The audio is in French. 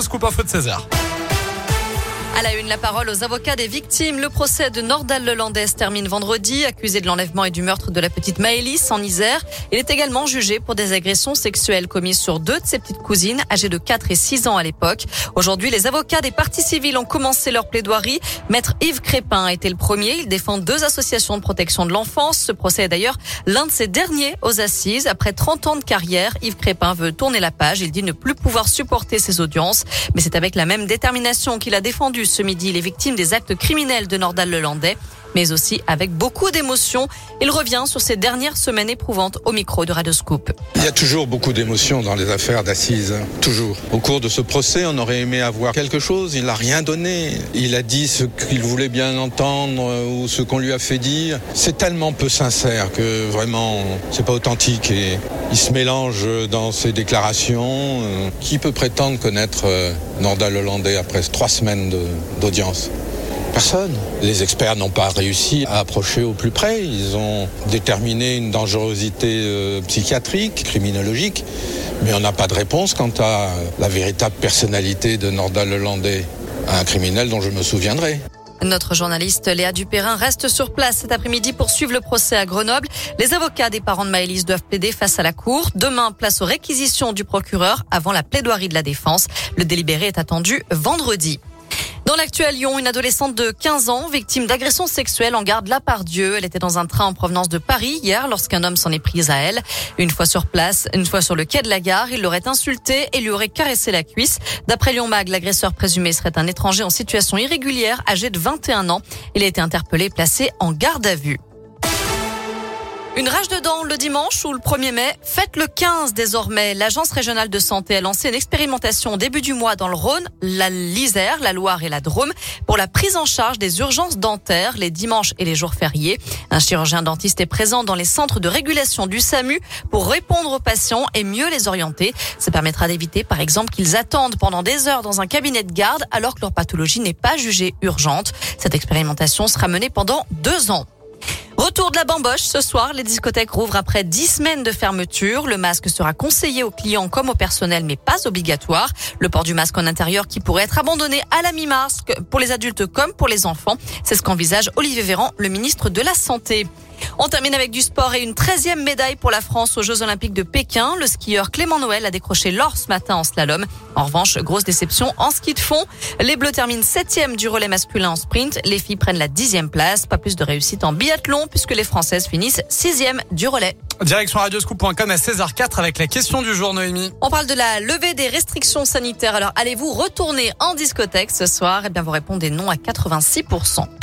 votre scoop info de 16h. À la une, la parole aux avocats des victimes. Le procès de Nordal Lelandais termine vendredi, accusé de l'enlèvement et du meurtre de la petite Maëlys en Isère. Il est également jugé pour des agressions sexuelles commises sur deux de ses petites cousines, âgées de 4 et 6 ans à l'époque. Aujourd'hui, les avocats des parties civiles ont commencé leur plaidoirie. Maître Yves Crépin a été le premier. Il défend deux associations de protection de l'enfance. Ce procès est d'ailleurs l'un de ses derniers aux assises. Après 30 ans de carrière, Yves Crépin veut tourner la page. Il dit ne plus pouvoir supporter ses audiences. Mais c'est avec la même détermination qu'il a défendu ce midi les victimes des actes criminels de Nordal-Lelandais mais aussi avec beaucoup d'émotion. Il revient sur ces dernières semaines éprouvantes au micro de Radioscoop. Il y a toujours beaucoup d'émotions dans les affaires d'assises, hein. toujours. Au cours de ce procès, on aurait aimé avoir quelque chose, il n'a rien donné. Il a dit ce qu'il voulait bien entendre ou ce qu'on lui a fait dire. C'est tellement peu sincère que vraiment, c'est pas authentique et il se mélange dans ses déclarations. Qui peut prétendre connaître euh, Nordal Hollandais après trois semaines d'audience? Personne. Les experts n'ont pas réussi à approcher au plus près. Ils ont déterminé une dangerosité euh, psychiatrique, criminologique, mais on n'a pas de réponse quant à la véritable personnalité de Nordal Lelandais, un criminel dont je me souviendrai. Notre journaliste Léa Dupérin reste sur place cet après-midi pour suivre le procès à Grenoble. Les avocats des parents de Maëlys doivent plaider face à la cour. Demain, place aux réquisitions du procureur avant la plaidoirie de la défense. Le délibéré est attendu vendredi. Dans l'actuel Lyon, une adolescente de 15 ans, victime d'agression sexuelle en garde la par Dieu. Elle était dans un train en provenance de Paris hier lorsqu'un homme s'en est pris à elle. Une fois sur place, une fois sur le quai de la gare, il l'aurait insulté et lui aurait caressé la cuisse. D'après Lyon Mag, l'agresseur présumé serait un étranger en situation irrégulière, âgé de 21 ans. Il a été interpellé placé en garde à vue. Une rage de dents le dimanche ou le 1er mai. Faites le 15 désormais. L'Agence régionale de santé a lancé une expérimentation au début du mois dans le Rhône, la l'Isère, la Loire et la Drôme pour la prise en charge des urgences dentaires les dimanches et les jours fériés. Un chirurgien dentiste est présent dans les centres de régulation du SAMU pour répondre aux patients et mieux les orienter. Ça permettra d'éviter par exemple qu'ils attendent pendant des heures dans un cabinet de garde alors que leur pathologie n'est pas jugée urgente. Cette expérimentation sera menée pendant deux ans. Retour de la bamboche ce soir. Les discothèques rouvrent après dix semaines de fermeture. Le masque sera conseillé aux clients comme au personnel, mais pas obligatoire. Le port du masque en intérieur qui pourrait être abandonné à la mi-mars pour les adultes comme pour les enfants. C'est ce qu'envisage Olivier Véran, le ministre de la Santé. On termine avec du sport et une 13e médaille pour la France aux Jeux Olympiques de Pékin. Le skieur Clément Noël a décroché l'or ce matin en slalom. En revanche, grosse déception en ski de fond. Les Bleus terminent 7e du relais masculin en sprint. Les filles prennent la 10e place. Pas plus de réussite en biathlon puisque les Françaises finissent 6e du relais. Direction radioscoop.com à 16h04 avec la question du jour, Noémie. On parle de la levée des restrictions sanitaires. Alors, allez-vous retourner en discothèque ce soir? Eh bien, vous répondez non à 86%.